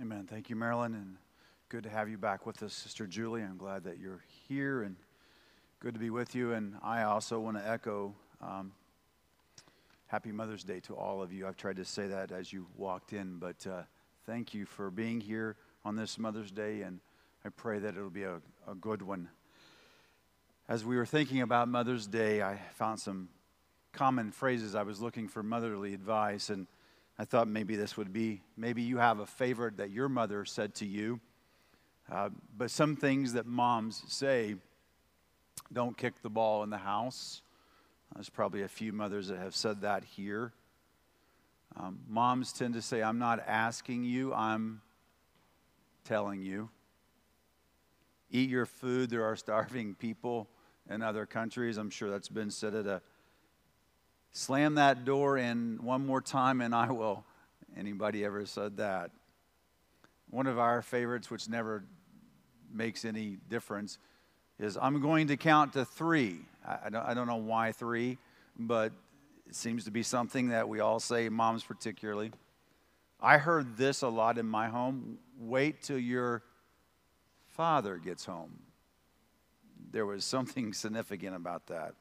Amen. Thank you, Marilyn, and good to have you back with us, Sister Julie. I'm glad that you're here and good to be with you. And I also want to echo um, Happy Mother's Day to all of you. I've tried to say that as you walked in, but uh, thank you for being here on this Mother's Day, and I pray that it'll be a, a good one. As we were thinking about Mother's Day, I found some common phrases. I was looking for motherly advice, and I thought maybe this would be maybe you have a favorite that your mother said to you. Uh, but some things that moms say don't kick the ball in the house. There's probably a few mothers that have said that here. Um, moms tend to say, I'm not asking you, I'm telling you. Eat your food. There are starving people in other countries. I'm sure that's been said at a Slam that door in one more time and I will. Anybody ever said that? One of our favorites, which never makes any difference, is I'm going to count to three. I, don't, know why three, but it seems to be something that we all say, moms particularly. I heard this a lot in my home wait till your father gets home. There was something significant about that.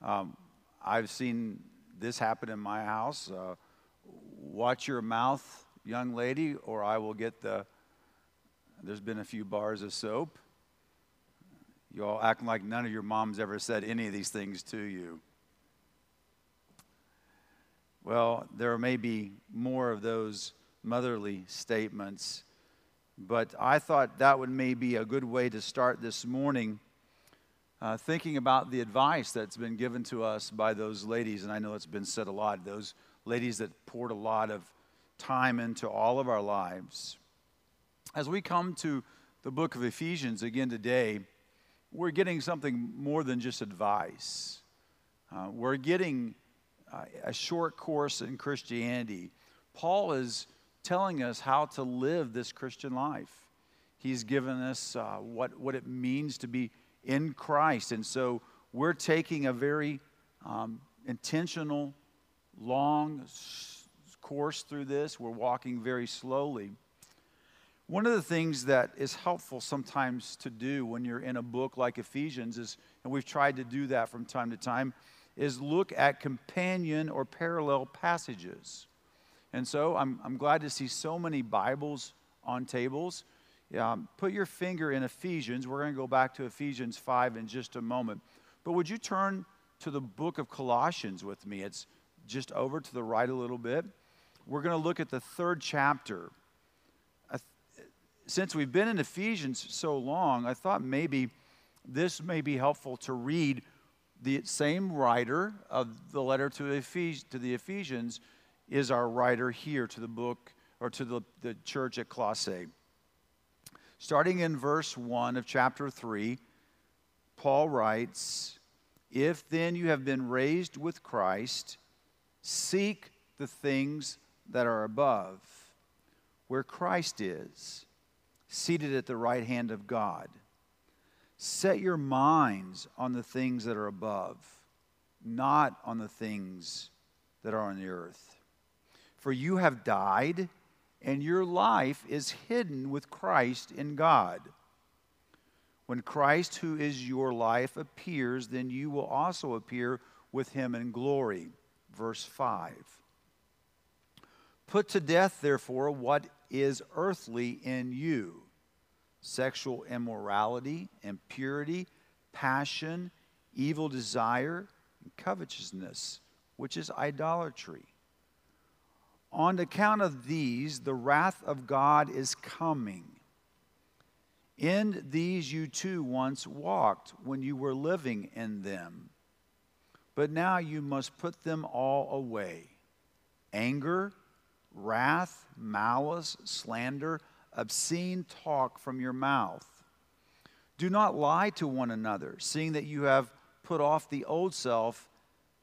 Um, I've seen this happen in my house. Uh, watch your mouth, young lady, or I will get the. There's been a few bars of soap. You all acting like none of your moms ever said any of these things to you. Well, there may be more of those motherly statements, but I thought that would maybe a good way to start this morning uh, thinking about the advice that's been given to us by those ladies, and I know it's been said a lot, those ladies that poured a lot of time into all of our lives. As we come to the book of Ephesians again today, we're getting something more than just advice. Uh, we're getting uh, a short course in Christianity. Paul is telling us how to live this Christian life. He's given us uh, what, what it means to be in Christ. And so we're taking a very um, intentional, long course through this. We're walking very slowly. One of the things that is helpful sometimes to do when you're in a book like Ephesians is, and we've tried to do that from time to time, is look at companion or parallel passages. And so I'm, I'm glad to see so many Bibles on tables. Um, put your finger in Ephesians. We're going to go back to Ephesians 5 in just a moment. But would you turn to the book of Colossians with me? It's just over to the right a little bit. We're going to look at the third chapter. Since we've been in Ephesians so long, I thought maybe this may be helpful to read the same writer of the letter to, Ephes- to the Ephesians is our writer here to the book or to the, the church at Colossae. Starting in verse 1 of chapter 3, Paul writes, If then you have been raised with Christ, seek the things that are above, where Christ is, seated at the right hand of God. Set your minds on the things that are above, not on the things that are on the earth. For you have died and your life is hidden with Christ in God. When Christ, who is your life, appears, then you will also appear with him in glory. Verse 5. Put to death, therefore, what is earthly in you sexual immorality, impurity, passion, evil desire, and covetousness, which is idolatry. On account of these, the wrath of God is coming. In these you too once walked when you were living in them. But now you must put them all away anger, wrath, malice, slander, obscene talk from your mouth. Do not lie to one another, seeing that you have put off the old self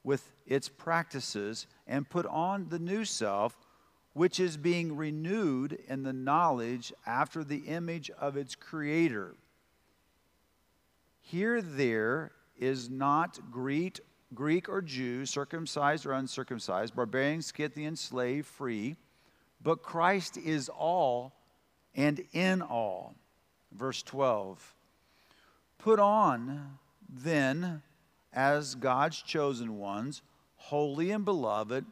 with its practices and put on the new self, which is being renewed in the knowledge after the image of its creator. Here, there is not Greek, Greek or Jew, circumcised or uncircumcised, barbarian, Scythian, slave, free but Christ is all and in all. Verse 12 Put on then, as God's chosen ones, holy and beloved,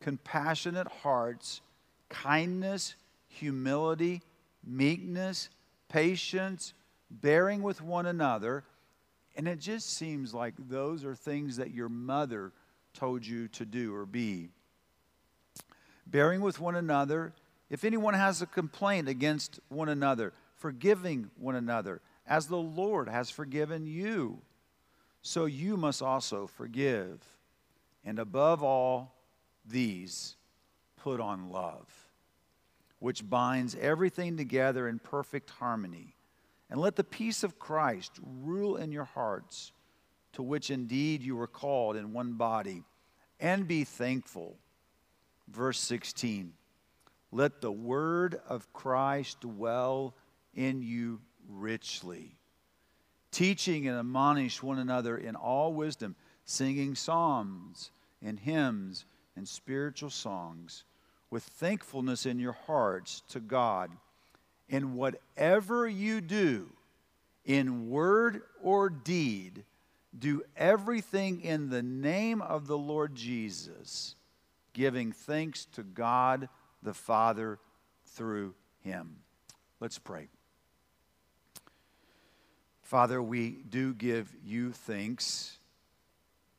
compassionate hearts, kindness, humility, meekness, patience, bearing with one another. And it just seems like those are things that your mother told you to do or be. Bearing with one another. If anyone has a complaint against one another, forgiving one another, as the Lord has forgiven you, so you must also forgive. And above all these, put on love, which binds everything together in perfect harmony. And let the peace of Christ rule in your hearts, to which indeed you were called in one body, and be thankful. Verse 16 Let the word of Christ dwell in you richly, teaching and admonish one another in all wisdom, singing psalms and hymns and spiritual songs with thankfulness in your hearts to God. And whatever you do, in word or deed, do everything in the name of the Lord Jesus, giving thanks to God the Father through him. Let's pray. Father, we do give you thanks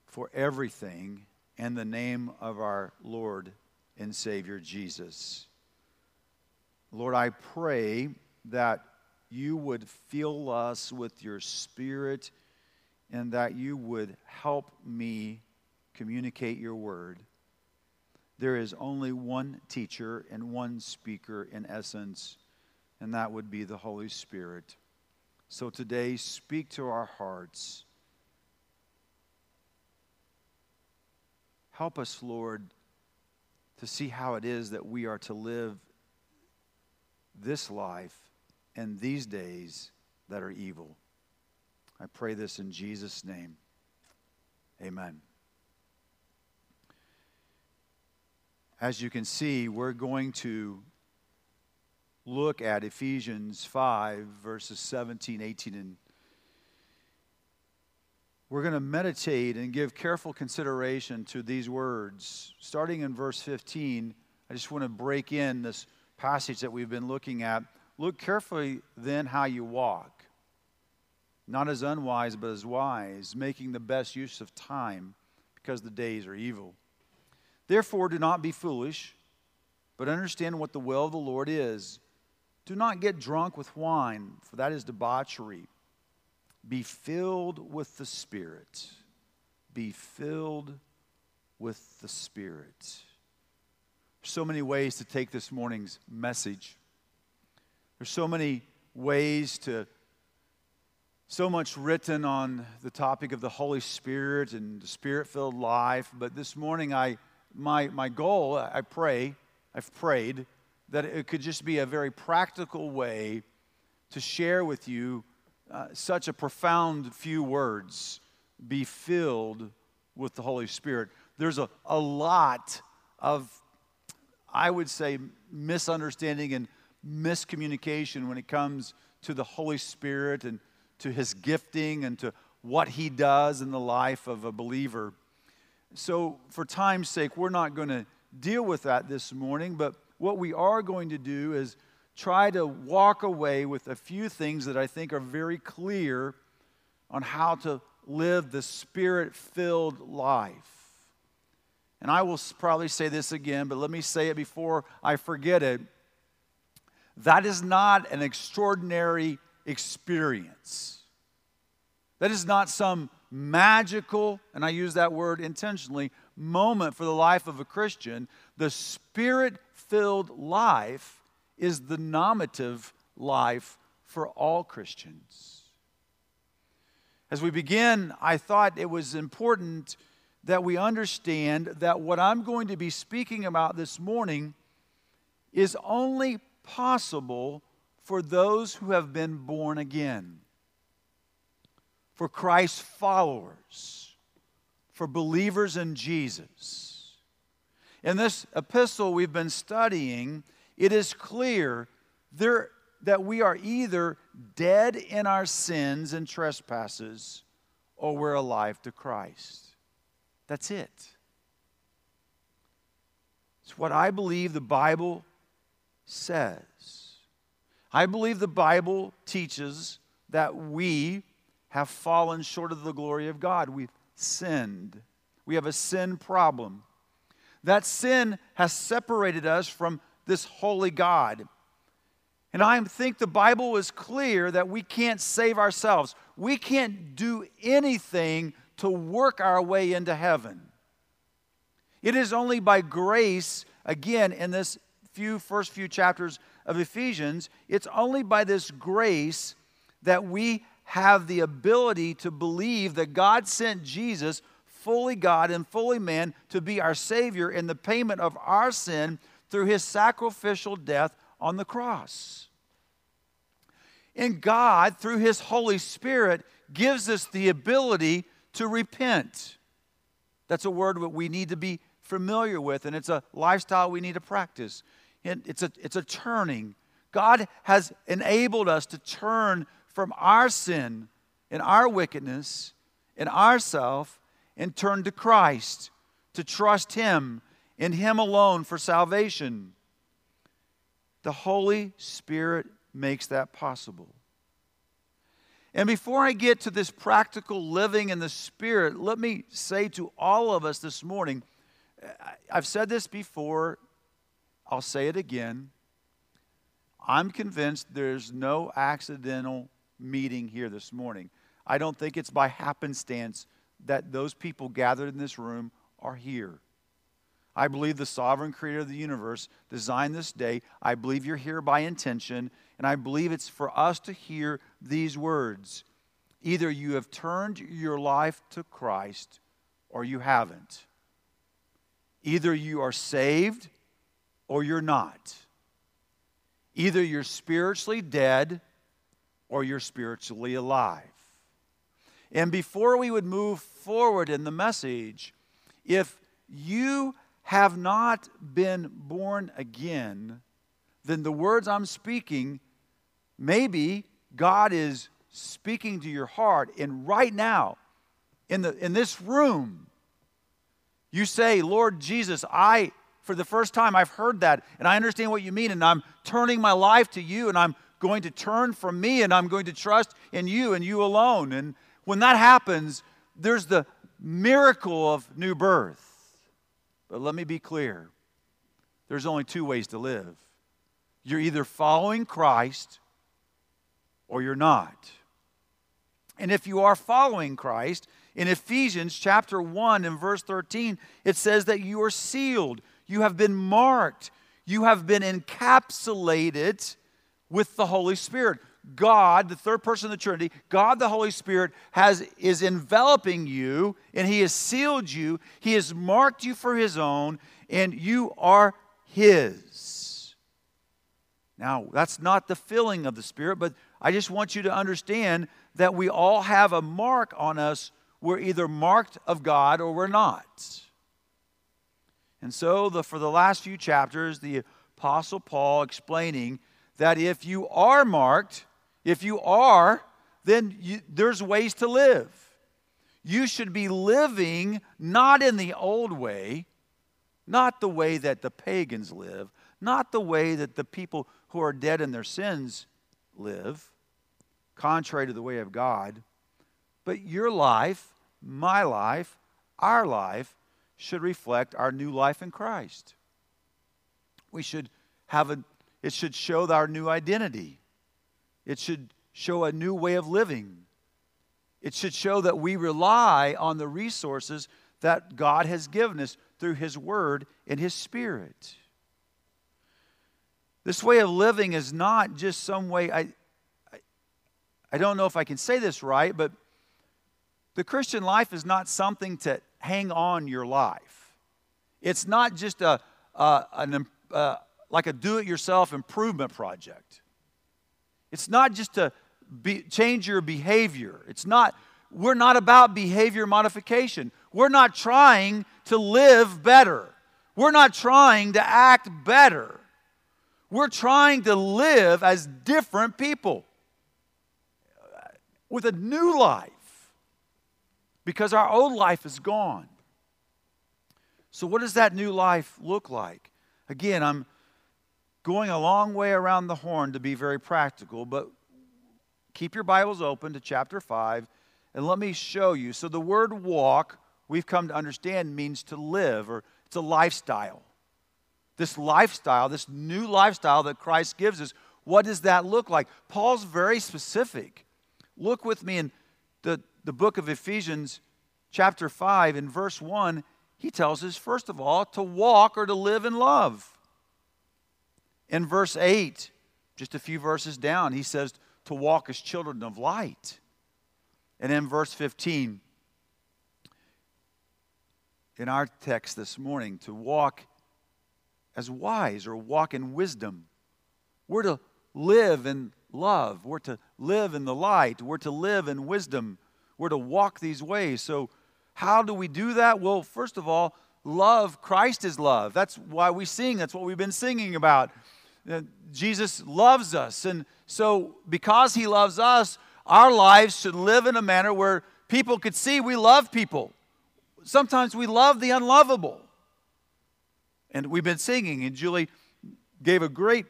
for everything in the name of our Lord and Savior Jesus. Lord, I pray that you would fill us with your Spirit and that you would help me communicate your word. There is only one teacher and one speaker in essence, and that would be the Holy Spirit. So today, speak to our hearts. Help us, Lord, to see how it is that we are to live this life and these days that are evil. I pray this in Jesus' name. Amen. As you can see, we're going to look at Ephesians 5, verses 17, 18, and we're going to meditate and give careful consideration to these words. Starting in verse 15, I just want to break in this passage that we've been looking at. Look carefully then how you walk, not as unwise, but as wise, making the best use of time, because the days are evil. Therefore, do not be foolish, but understand what the will of the Lord is. Do not get drunk with wine, for that is debauchery. Be filled with the Spirit. Be filled with the Spirit. So many ways to take this morning's message. There's so many ways to, so much written on the topic of the Holy Spirit and the Spirit filled life. But this morning, I, my, my goal, I pray, I've prayed, that it could just be a very practical way to share with you uh, such a profound few words be filled with the Holy Spirit. There's a, a lot of, I would say, misunderstanding and miscommunication when it comes to the Holy Spirit and to his gifting and to what he does in the life of a believer. So, for time's sake, we're not going to deal with that this morning, but what we are going to do is try to walk away with a few things that I think are very clear on how to live the spirit filled life. And I will probably say this again, but let me say it before I forget it. That is not an extraordinary experience. That is not some magical, and I use that word intentionally, moment for the life of a Christian. The spirit filled life is the nominative life for all Christians. As we begin, I thought it was important that we understand that what I'm going to be speaking about this morning is only possible for those who have been born again, for Christ's followers, for believers in Jesus. In this epistle we've been studying, it is clear there, that we are either dead in our sins and trespasses or we're alive to Christ. That's it. It's what I believe the Bible says. I believe the Bible teaches that we have fallen short of the glory of God. We've sinned. We have a sin problem. That sin has separated us from this holy God. And I think the Bible is clear that we can't save ourselves. We can't do anything to work our way into heaven. It is only by grace, again, in this few first few chapters of Ephesians, it's only by this grace that we have the ability to believe that God sent Jesus, fully God and fully man, to be our Savior in the payment of our sin through his sacrificial death on the cross. And God, through his Holy Spirit, gives us the ability to repent. That's a word that we need to be familiar with, and it's a lifestyle we need to practice. It's a, it's a turning. God has enabled us to turn from our sin and our wickedness and ourself and turn to Christ, to trust Him in Him alone for salvation. The Holy Spirit makes that possible. And before I get to this practical living in the Spirit, let me say to all of us this morning I've said this before, I'll say it again. I'm convinced there's no accidental meeting here this morning. I don't think it's by happenstance that those people gathered in this room are here. I believe the sovereign creator of the universe designed this day. I believe you're here by intention, and I believe it's for us to hear these words. Either you have turned your life to Christ or you haven't. Either you are saved or you're not. Either you're spiritually dead or you're spiritually alive. And before we would move forward in the message, if you have not been born again, then the words I'm speaking, maybe God is speaking to your heart. And right now, in, the, in this room, you say, Lord Jesus, I, for the first time, I've heard that and I understand what you mean, and I'm turning my life to you, and I'm going to turn from me, and I'm going to trust in you and you alone. And when that happens, there's the miracle of new birth. But let me be clear there's only two ways to live. You're either following Christ or you're not. And if you are following Christ, in Ephesians chapter 1 and verse 13, it says that you are sealed, you have been marked, you have been encapsulated with the Holy Spirit. God, the third person of the Trinity, God the Holy Spirit has is enveloping you and he has sealed you. He has marked you for his own and you are his. Now, that's not the filling of the Spirit, but I just want you to understand that we all have a mark on us. We're either marked of God or we're not. And so, the, for the last few chapters, the Apostle Paul explaining that if you are marked, if you are, then you, there's ways to live. You should be living not in the old way, not the way that the pagans live, not the way that the people who are dead in their sins live, contrary to the way of God, but your life, my life, our life should reflect our new life in Christ. We should have a, it should show our new identity. It should show a new way of living. It should show that we rely on the resources that God has given us through His Word and His Spirit. This way of living is not just some way, I, I, I don't know if I can say this right, but the Christian life is not something to hang on your life. It's not just a, a an, uh, like a do it yourself improvement project. It's not just to be, change your behavior. It's not, we're not about behavior modification. We're not trying to live better. We're not trying to act better. We're trying to live as different people with a new life because our old life is gone. So, what does that new life look like? Again, I'm going a long way around the horn to be very practical, but keep your Bibles open to chapter 5 and let me show you. So, the word walk, we've come to understand, means to live, or it's a lifestyle. This lifestyle, this new lifestyle that Christ gives us, what does that look like? Paul's very specific. Look with me in the, the book of Ephesians, chapter 5, in verse 1. He tells us, first of all, to walk or to live in love. In verse 8, just a few verses down, he says to walk as children of light. And in verse 15, in our text this morning, to walk as wise or walk in wisdom. We're to live in love. We're to live in the light. We're to live in wisdom. We're to walk these ways. So, how do we do that? Well, first of all, love. Christ is love. That's why we sing. That's what we've been singing about. Jesus loves us. And so, because He loves us, our lives should live in a manner where people could see we love people. Sometimes we love the unlovable. And we've been singing, and Julie gave a great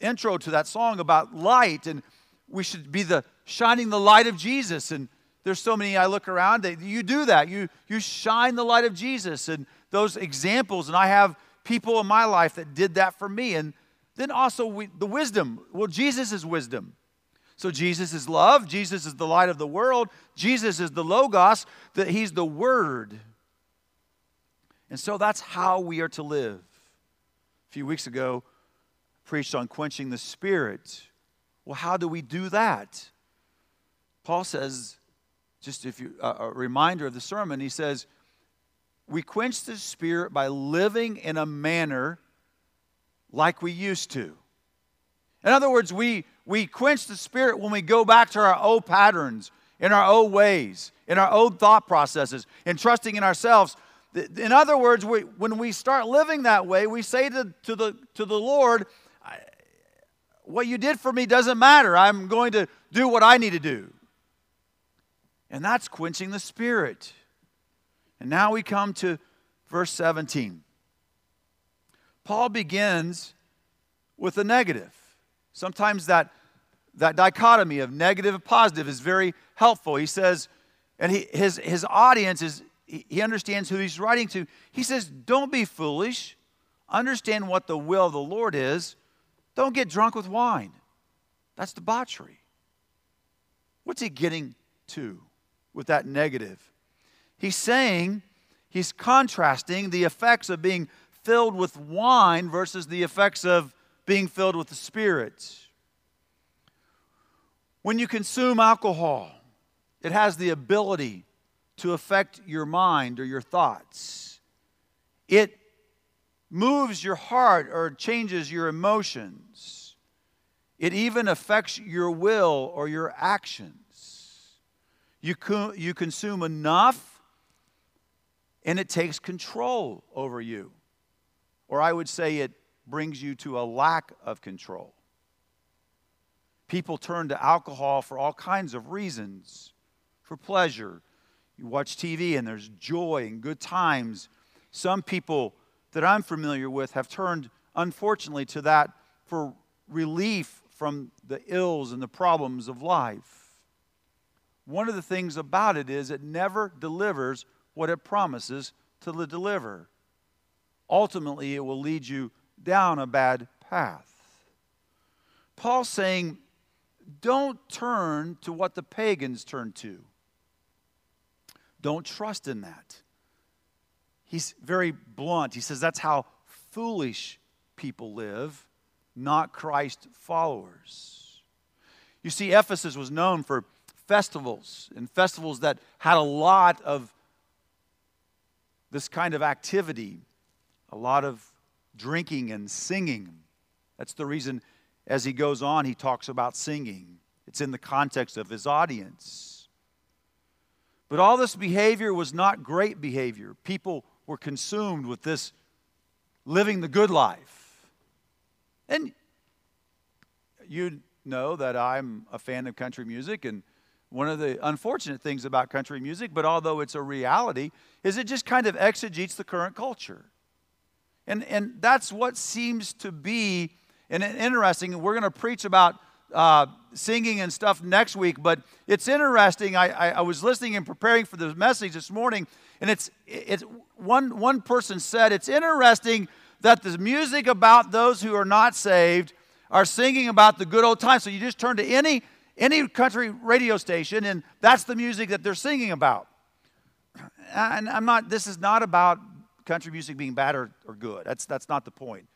intro to that song about light, and we should be the shining the light of Jesus. And there's so many I look around, that you do that. You, you shine the light of Jesus, and those examples, and I have people in my life that did that for me. And then also we, the wisdom. Well, Jesus is wisdom. So Jesus is love. Jesus is the light of the world. Jesus is the Logos, that He's the Word. And so that's how we are to live. A few weeks ago, I preached on quenching the Spirit. Well, how do we do that? Paul says, just if you a reminder of the sermon, he says, we quench the Spirit by living in a manner like we used to. In other words, we, we quench the Spirit when we go back to our old patterns, in our old ways, in our old thought processes, in trusting in ourselves. In other words, we, when we start living that way, we say to, to, the, to the Lord, What you did for me doesn't matter. I'm going to do what I need to do. And that's quenching the Spirit. And now we come to verse 17. Paul begins with a negative. Sometimes that, that dichotomy of negative and positive is very helpful. He says, and he, his, his audience is, he understands who he's writing to. He says, Don't be foolish. Understand what the will of the Lord is. Don't get drunk with wine. That's debauchery. What's he getting to with that negative? He's saying, he's contrasting the effects of being filled with wine versus the effects of being filled with the Spirit. When you consume alcohol, it has the ability to affect your mind or your thoughts. It moves your heart or changes your emotions. It even affects your will or your actions. You, co- you consume enough and it takes control over you. Or I would say it brings you to a lack of control. People turn to alcohol for all kinds of reasons for pleasure. You watch TV and there's joy and good times. Some people that I'm familiar with have turned, unfortunately, to that for relief from the ills and the problems of life. One of the things about it is it never delivers what it promises to deliver ultimately it will lead you down a bad path. Paul's saying, don't turn to what the pagans turn to. Don't trust in that. He's very blunt. He says that's how foolish people live, not Christ followers. You see, Ephesus was known for festivals and festivals that had a lot of this kind of activity a lot of drinking and singing. That's the reason, as he goes on, he talks about singing. It's in the context of his audience. But all this behavior was not great behavior. People were consumed with this living the good life. And you know that I'm a fan of country music, and one of the unfortunate things about country music, but although it's a reality, is it just kind of exegetes the current culture. And, and that's what seems to be and interesting. We're going to preach about uh, singing and stuff next week, but it's interesting. I, I, I, was listening and preparing for the message this morning, and it's, it's one, one person said it's interesting that the music about those who are not saved are singing about the good old times. So you just turn to any any country radio station, and that's the music that they're singing about. And I'm not, this is not about country music being bad or, or good. That's, that's not the point.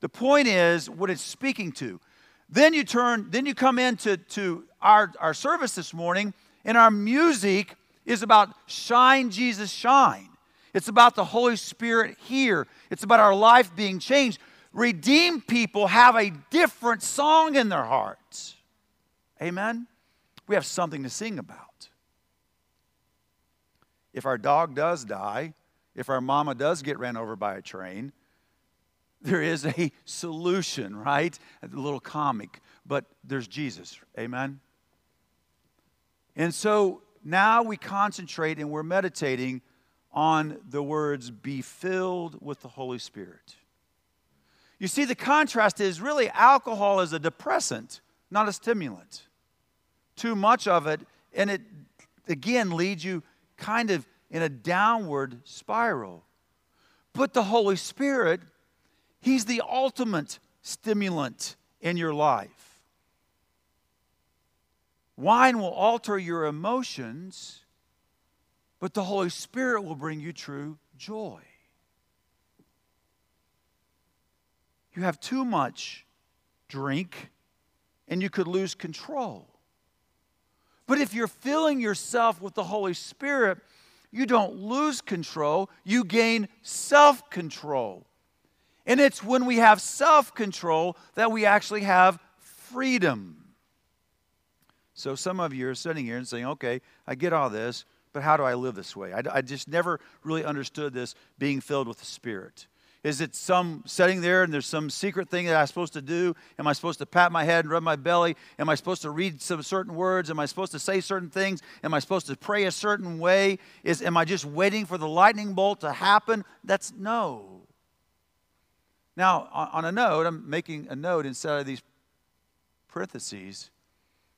The point is what it's speaking to. Then you turn, then you come into to our, our service this morning, and our music is about shine, Jesus, shine. It's about the Holy Spirit here. It's about our life being changed. Redeemed people have a different song in their hearts. Amen? We have something to sing about. If our dog does die, if our mama does get ran over by a train, there is a solution, right? A little comic, but there's Jesus. Amen? And so now we concentrate and we're meditating on the words, be filled with the Holy Spirit. You see, the contrast is really alcohol is a depressant, not a stimulant too much of it, and it again leads you kind of in a downward spiral. But the Holy Spirit, He's the ultimate stimulant in your life. Wine will alter your emotions, but the Holy Spirit will bring you true joy. You have too much drink, and you could lose control. But if you're filling yourself with the Holy Spirit, you don't lose control, you gain self control. And it's when we have self control that we actually have freedom. So some of you are sitting here and saying, okay, I get all this, but how do I live this way? I, I just never really understood this being filled with the Spirit. Is it some setting there and there's some secret thing that I'm supposed to do? Am I supposed to pat my head and rub my belly? Am I supposed to read some certain words? Am I supposed to say certain things? Am I supposed to pray a certain way? Is am I just waiting for the lightning bolt to happen? That's no. Now, on a note, I'm making a note instead of these parentheses.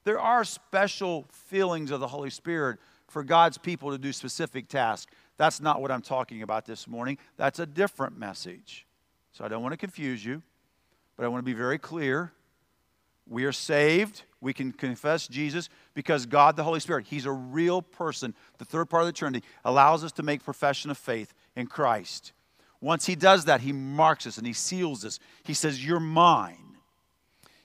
There are special feelings of the Holy Spirit for God's people to do specific tasks. That's not what I'm talking about this morning. That's a different message. So I don't want to confuse you, but I want to be very clear. We are saved. We can confess Jesus because God, the Holy Spirit, He's a real person. The third part of the Trinity allows us to make profession of faith in Christ. Once He does that, He marks us and He seals us. He says, You're mine.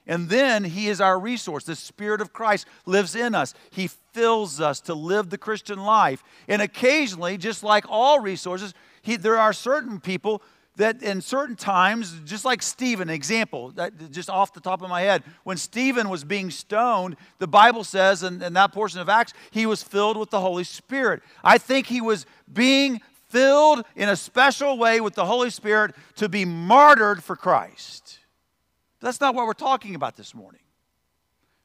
And then He is our resource. The Spirit of Christ lives in us. He fills us to live the Christian life. And occasionally, just like all resources, he, there are certain people that in certain times, just like Stephen, example, just off the top of my head, when Stephen was being stoned, the Bible says in, in that portion of Acts, he was filled with the Holy Spirit. I think he was being filled in a special way with the Holy Spirit to be martyred for Christ. That's not what we're talking about this morning.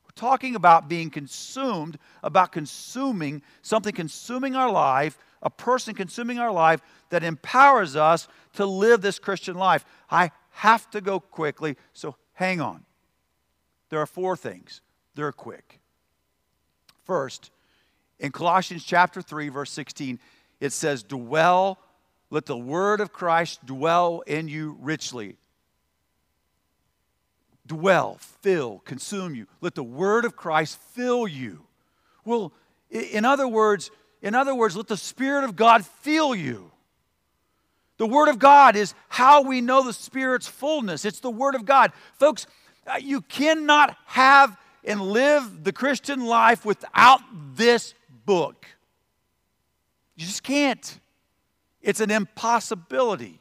We're talking about being consumed, about consuming something consuming our life, a person consuming our life that empowers us to live this Christian life. I have to go quickly, so hang on. There are four things. They're quick. First, in Colossians chapter 3 verse 16, it says, "Dwell let the word of Christ dwell in you richly." Dwell, fill, consume you. Let the word of Christ fill you. Well, in other words, in other words, let the Spirit of God fill you. The Word of God is how we know the Spirit's fullness. It's the Word of God. Folks, uh, you cannot have and live the Christian life without this book. You just can't. It's an impossibility.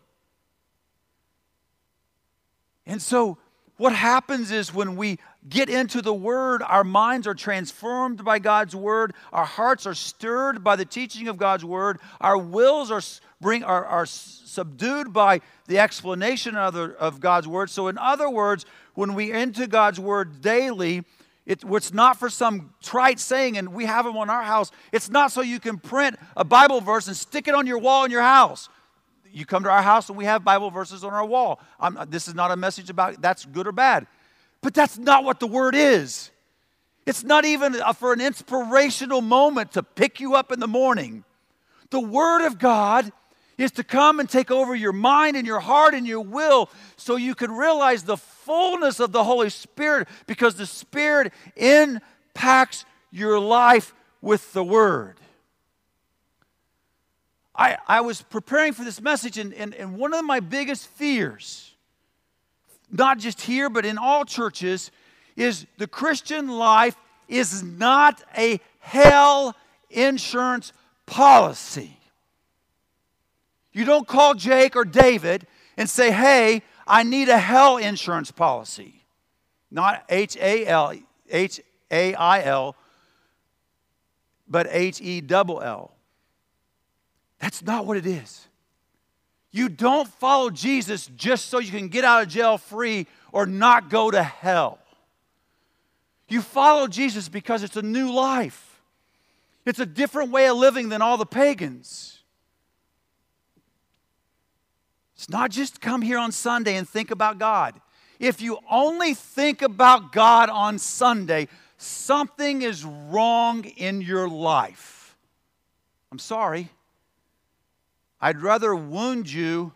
And so what happens is when we get into the Word, our minds are transformed by God's Word, our hearts are stirred by the teaching of God's Word, our wills are, bring, are, are subdued by the explanation of, the, of God's Word. So, in other words, when we enter God's Word daily, it, it's not for some trite saying, and we have them on our house. It's not so you can print a Bible verse and stick it on your wall in your house. You come to our house and we have Bible verses on our wall. I'm, this is not a message about that's good or bad. But that's not what the word is. It's not even for an inspirational moment to pick you up in the morning. The word of God is to come and take over your mind and your heart and your will so you can realize the fullness of the Holy Spirit because the Spirit impacts your life with the Word. I, I was preparing for this message, and, and, and one of my biggest fears not just here, but in all churches, is the Christian life is not a hell insurance policy. You don't call Jake or David and say, hey, I need a hell insurance policy. Not H A L, H A I L, but H E double L. That's not what it is. You don't follow Jesus just so you can get out of jail free or not go to hell. You follow Jesus because it's a new life. It's a different way of living than all the pagans. It's not just come here on Sunday and think about God. If you only think about God on Sunday, something is wrong in your life. I'm sorry. I'd rather wound you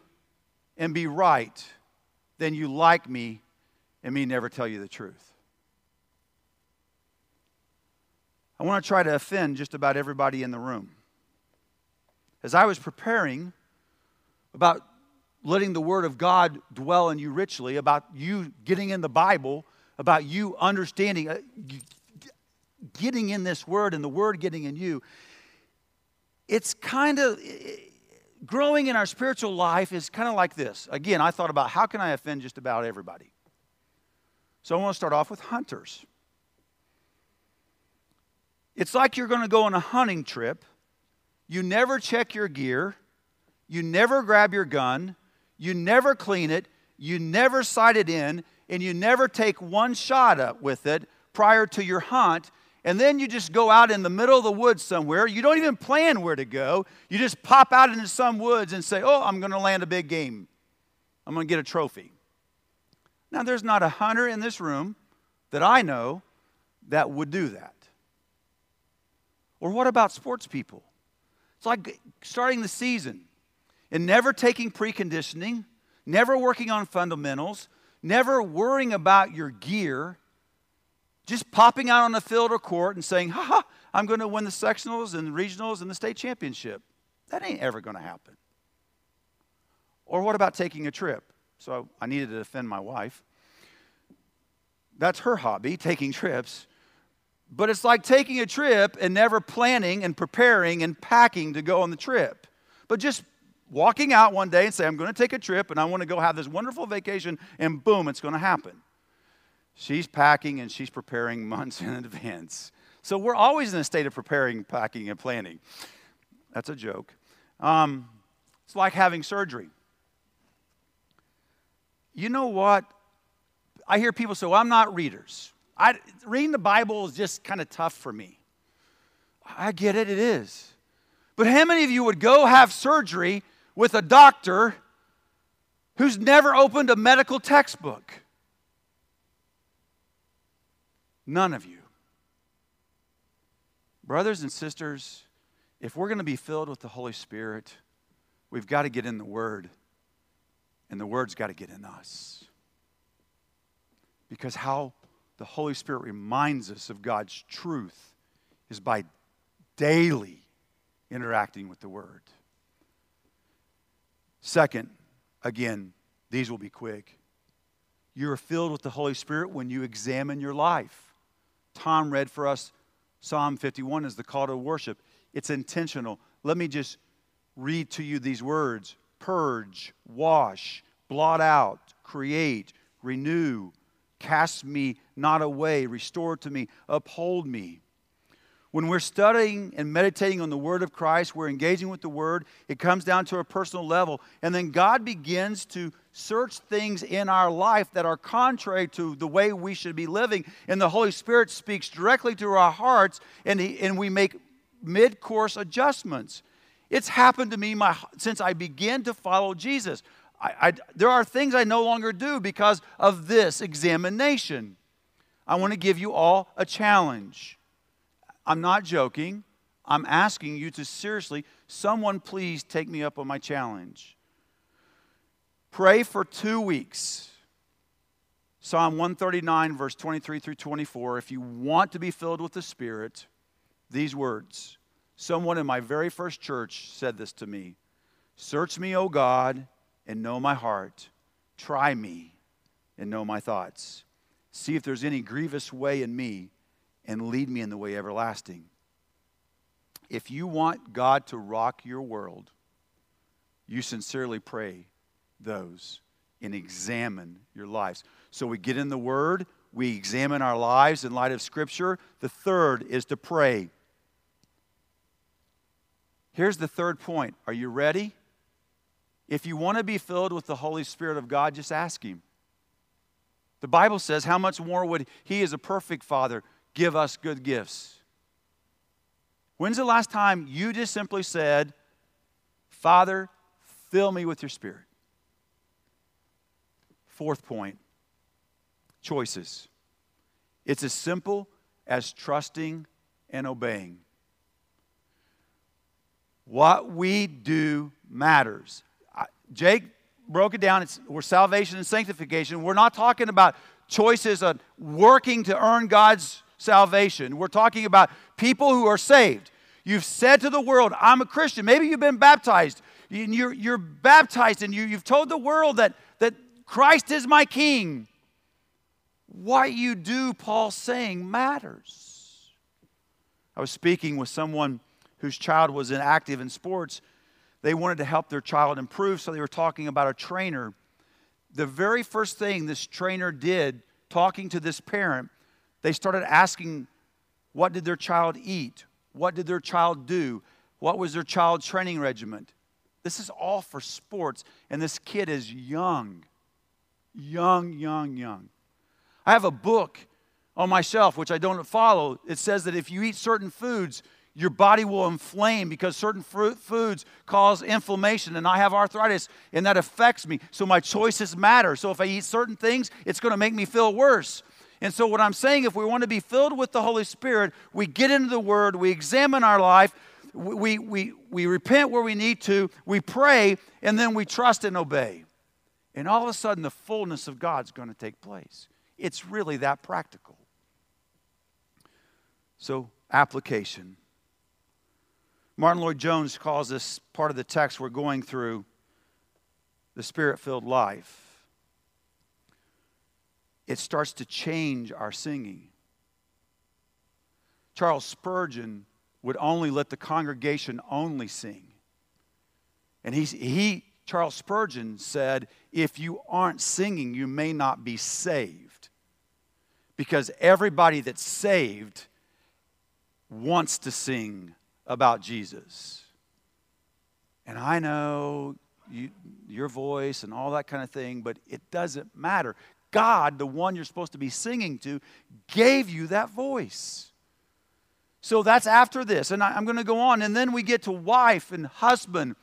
and be right than you like me and me never tell you the truth. I want to try to offend just about everybody in the room. As I was preparing about letting the Word of God dwell in you richly, about you getting in the Bible, about you understanding, uh, getting in this Word and the Word getting in you, it's kind of growing in our spiritual life is kind of like this. Again, I thought about how can I offend just about everybody? So I want to start off with hunters. It's like you're going to go on a hunting trip. You never check your gear. You never grab your gun. You never clean it. You never sight it in. And you never take one shot up with it prior to your hunt and then you just go out in the middle of the woods somewhere. You don't even plan where to go. You just pop out into some woods and say, Oh, I'm going to land a big game. I'm going to get a trophy. Now, there's not a hunter in this room that I know that would do that. Or what about sports people? It's like starting the season and never taking preconditioning, never working on fundamentals, never worrying about your gear just popping out on the field or court and saying, ha ha, I'm going to win the sectionals and the regionals and the state championship. That ain't ever going to happen. Or what about taking a trip? So I needed to defend my wife. That's her hobby, taking trips. But it's like taking a trip and never planning and preparing and packing to go on the trip. But just walking out one day and say, I'm going to take a trip and I want to go have this wonderful vacation, and boom, it's going to happen. She's packing and she's preparing months in advance. So we're always in a state of preparing, packing, and planning. That's a joke. Um, it's like having surgery. You know what? I hear people say, well, I'm not readers. I, reading the Bible is just kind of tough for me. I get it, it is. But how many of you would go have surgery with a doctor who's never opened a medical textbook? None of you. Brothers and sisters, if we're going to be filled with the Holy Spirit, we've got to get in the Word, and the Word's got to get in us. Because how the Holy Spirit reminds us of God's truth is by daily interacting with the Word. Second, again, these will be quick. You are filled with the Holy Spirit when you examine your life. Tom read for us Psalm 51 is the call to worship. It's intentional. Let me just read to you these words purge, wash, blot out, create, renew, cast me not away, restore to me, uphold me. When we're studying and meditating on the Word of Christ, we're engaging with the Word, it comes down to a personal level. And then God begins to search things in our life that are contrary to the way we should be living. And the Holy Spirit speaks directly to our hearts, and, he, and we make mid course adjustments. It's happened to me my, since I began to follow Jesus. I, I, there are things I no longer do because of this examination. I want to give you all a challenge. I'm not joking. I'm asking you to seriously, someone please take me up on my challenge. Pray for two weeks. Psalm 139, verse 23 through 24. If you want to be filled with the Spirit, these words. Someone in my very first church said this to me Search me, O God, and know my heart. Try me and know my thoughts. See if there's any grievous way in me and lead me in the way everlasting. If you want God to rock your world, you sincerely pray those and examine your lives. So we get in the Word, we examine our lives in light of Scripture. The third is to pray. Here's the third point. Are you ready? If you want to be filled with the Holy Spirit of God, just ask Him. The Bible says, How much more would He, as a perfect Father, give us good gifts. When's the last time you just simply said, Father, fill me with your spirit? Fourth point choices. It's as simple as trusting and obeying. What we do matters. Jake broke it down. It's, we're salvation and sanctification. We're not talking about choices of working to earn God's salvation. We're talking about people who are saved. You've said to the world, I'm a Christian. Maybe you've been baptized. You're, you're baptized and you, you've told the world that, that Christ is my king. What you do, Paul's saying, matters. I was speaking with someone whose child was inactive in sports. They wanted to help their child improve, so they were talking about a trainer. The very first thing this trainer did, talking to this parent, they started asking, what did their child eat? What did their child do? What was their child training regiment? This is all for sports, and this kid is young. Young, young, young. I have a book on my shelf, which I don't follow. It says that if you eat certain foods, your body will inflame because certain fruit, foods cause inflammation and i have arthritis and that affects me so my choices matter so if i eat certain things it's going to make me feel worse and so, what I'm saying, if we want to be filled with the Holy Spirit, we get into the Word, we examine our life, we, we, we repent where we need to, we pray, and then we trust and obey. And all of a sudden, the fullness of God's going to take place. It's really that practical. So, application. Martyn Lloyd-Jones calls this part of the text we're going through the spirit filled life it starts to change our singing. Charles Spurgeon would only let the congregation only sing. And he, he, Charles Spurgeon said, if you aren't singing, you may not be saved. Because everybody that's saved wants to sing about Jesus. And I know you, your voice and all that kind of thing, but it doesn't matter. God, the one you're supposed to be singing to, gave you that voice. So that's after this. And I, am going to go on. And then we get to wife and husband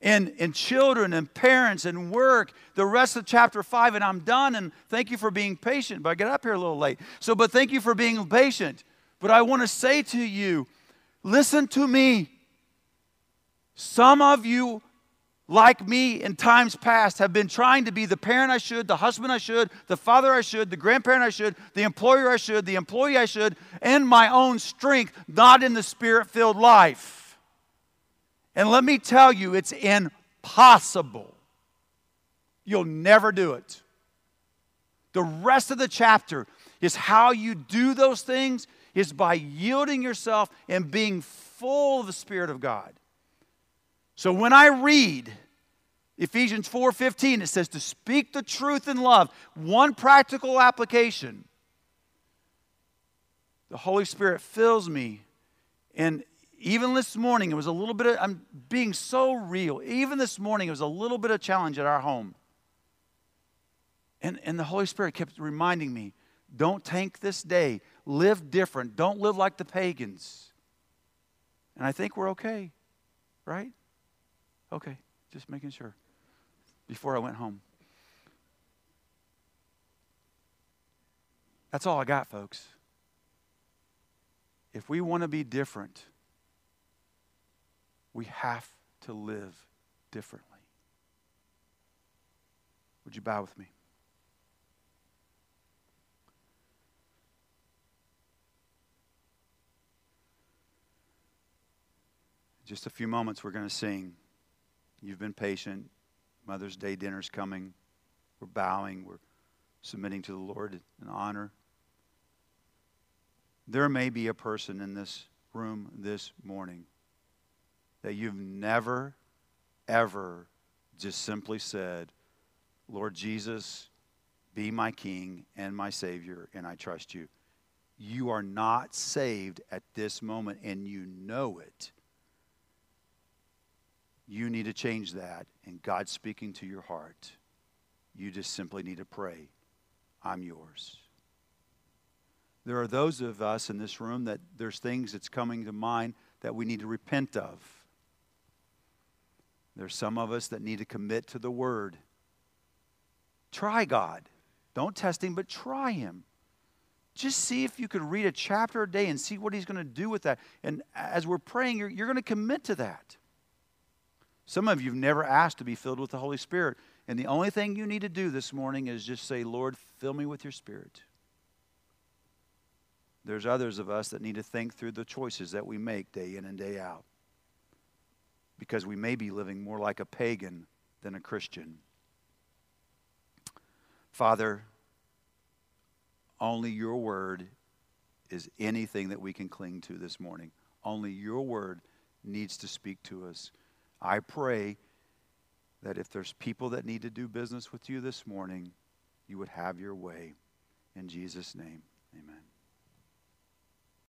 and, and children and parents and work. The rest of chapter 5, and I'm done. And thank you for being patient. But I get up here a little late. So, but thank you for being patient. But I want to say to you listen to me. Some of you like me in times past, have been trying to be the parent I should, the husband I should, the father I should, the grandparent I should, the employer I should, the employee I should, in my own strength, not in the spirit filled life. And let me tell you, it's impossible. You'll never do it. The rest of the chapter is how you do those things is by yielding yourself and being full of the Spirit of God. So when I read Ephesians 4:15 it says to speak the truth in love. One practical application. The Holy Spirit fills me and even this morning it was a little bit of, I'm being so real. Even this morning it was a little bit of challenge at our home. And, and the Holy Spirit kept reminding me, don't tank this day. Live different. Don't live like the pagans. And I think we're okay, right? Okay, just making sure before I went home. That's all I got, folks. If we want to be different, we have to live differently. Would you bow with me? just a few moments, we're going to sing. You've been patient. Mother's Day dinner's coming. We're bowing. We're submitting to the Lord in honor. There may be a person in this room this morning that you've never, ever just simply said, Lord Jesus, be my King and my Savior, and I trust you. You are not saved at this moment, and you know it. You need to change that, and God's speaking to your heart. You just simply need to pray, I'm yours. There are those of us in this room that there's things that's coming to mind that we need to repent of. There's some of us that need to commit to the word. Try God. Don't test him, but try him. Just see if you could read a chapter a day and see what he's going to do with that. And as we're praying, you're, you're going to commit to that. Some of you have never asked to be filled with the Holy Spirit. And the only thing you need to do this morning is just say, Lord, fill me with your Spirit. There's others of us that need to think through the choices that we make day in and day out. Because we may be living more like a pagan than a Christian. Father, only your word is anything that we can cling to this morning. Only your word needs to speak to us. I pray that if there's people that need to do business with you this morning, you would have your way. In Jesus' name.